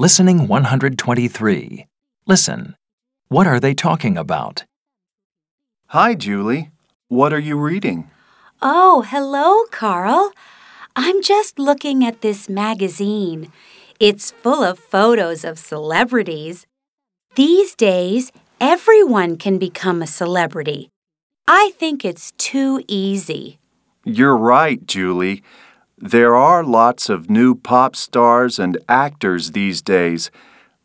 Listening 123. Listen. What are they talking about? Hi, Julie. What are you reading? Oh, hello, Carl. I'm just looking at this magazine. It's full of photos of celebrities. These days, everyone can become a celebrity. I think it's too easy. You're right, Julie. There are lots of new pop stars and actors these days.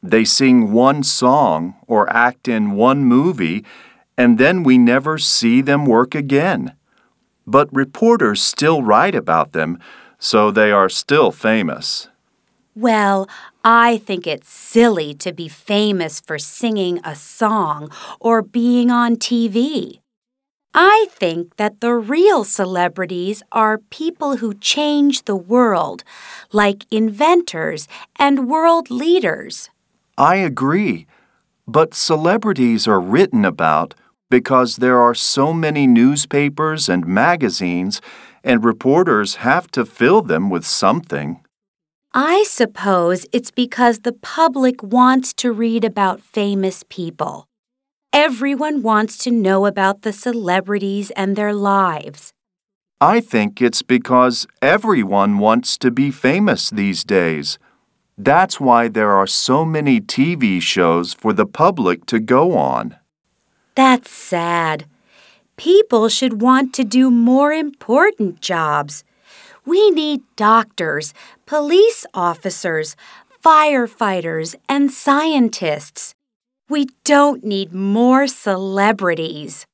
They sing one song or act in one movie, and then we never see them work again. But reporters still write about them, so they are still famous. Well, I think it's silly to be famous for singing a song or being on TV. I think that the real celebrities are people who change the world, like inventors and world leaders. I agree. But celebrities are written about because there are so many newspapers and magazines, and reporters have to fill them with something. I suppose it's because the public wants to read about famous people. Everyone wants to know about the celebrities and their lives. I think it's because everyone wants to be famous these days. That's why there are so many TV shows for the public to go on. That's sad. People should want to do more important jobs. We need doctors, police officers, firefighters, and scientists. We don't need more celebrities.